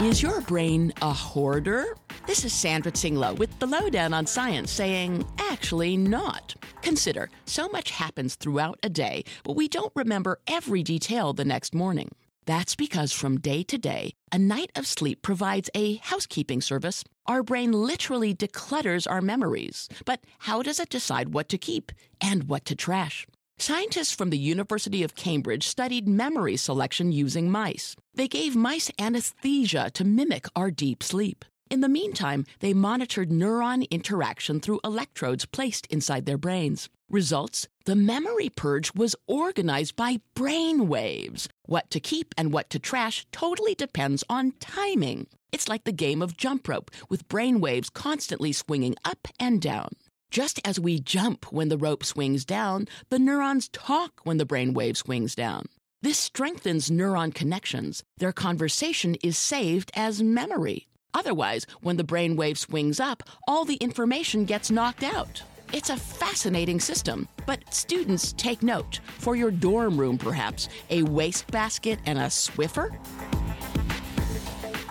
Is your brain a hoarder? This is Sandra Tsing Loh with the Loh Down on Science saying, actually not. Consider, so much happens throughout a day, but we don't remember every detail the next morning. That's because from day to day, a night of sleep provides a housekeeping service. Our brain literally declutters our memories. But how does it decide what to keep and what to trash? Scientists from the University of Cambridge studied memory selection using mice. They gave mice anesthesia to mimic our deep sleep. In the meantime, they monitored neuron interaction through electrodes placed inside their brains. Results? The memory purge was organized by brain waves. What to keep and what to trash totally depends on timing. It's like the game of jump rope, with brain waves constantly swinging up and down. Just as we jump when the rope swings down, the neurons talk when the brain wave swings down. This strengthens neuron connections. Their conversation is saved as memory. Otherwise, when the brain wave swings up, all the information gets knocked out. It's a fascinating system, but students take note. For your dorm room, perhaps, a wastebasket and a Swiffer?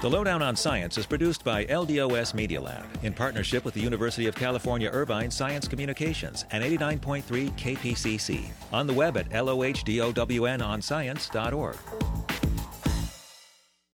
The Loh Down on Science is produced by LDOS Media Lab in partnership with the University of California Irvine Science Communications and 89.3 KPCC. On the web at lohdownonscience.org.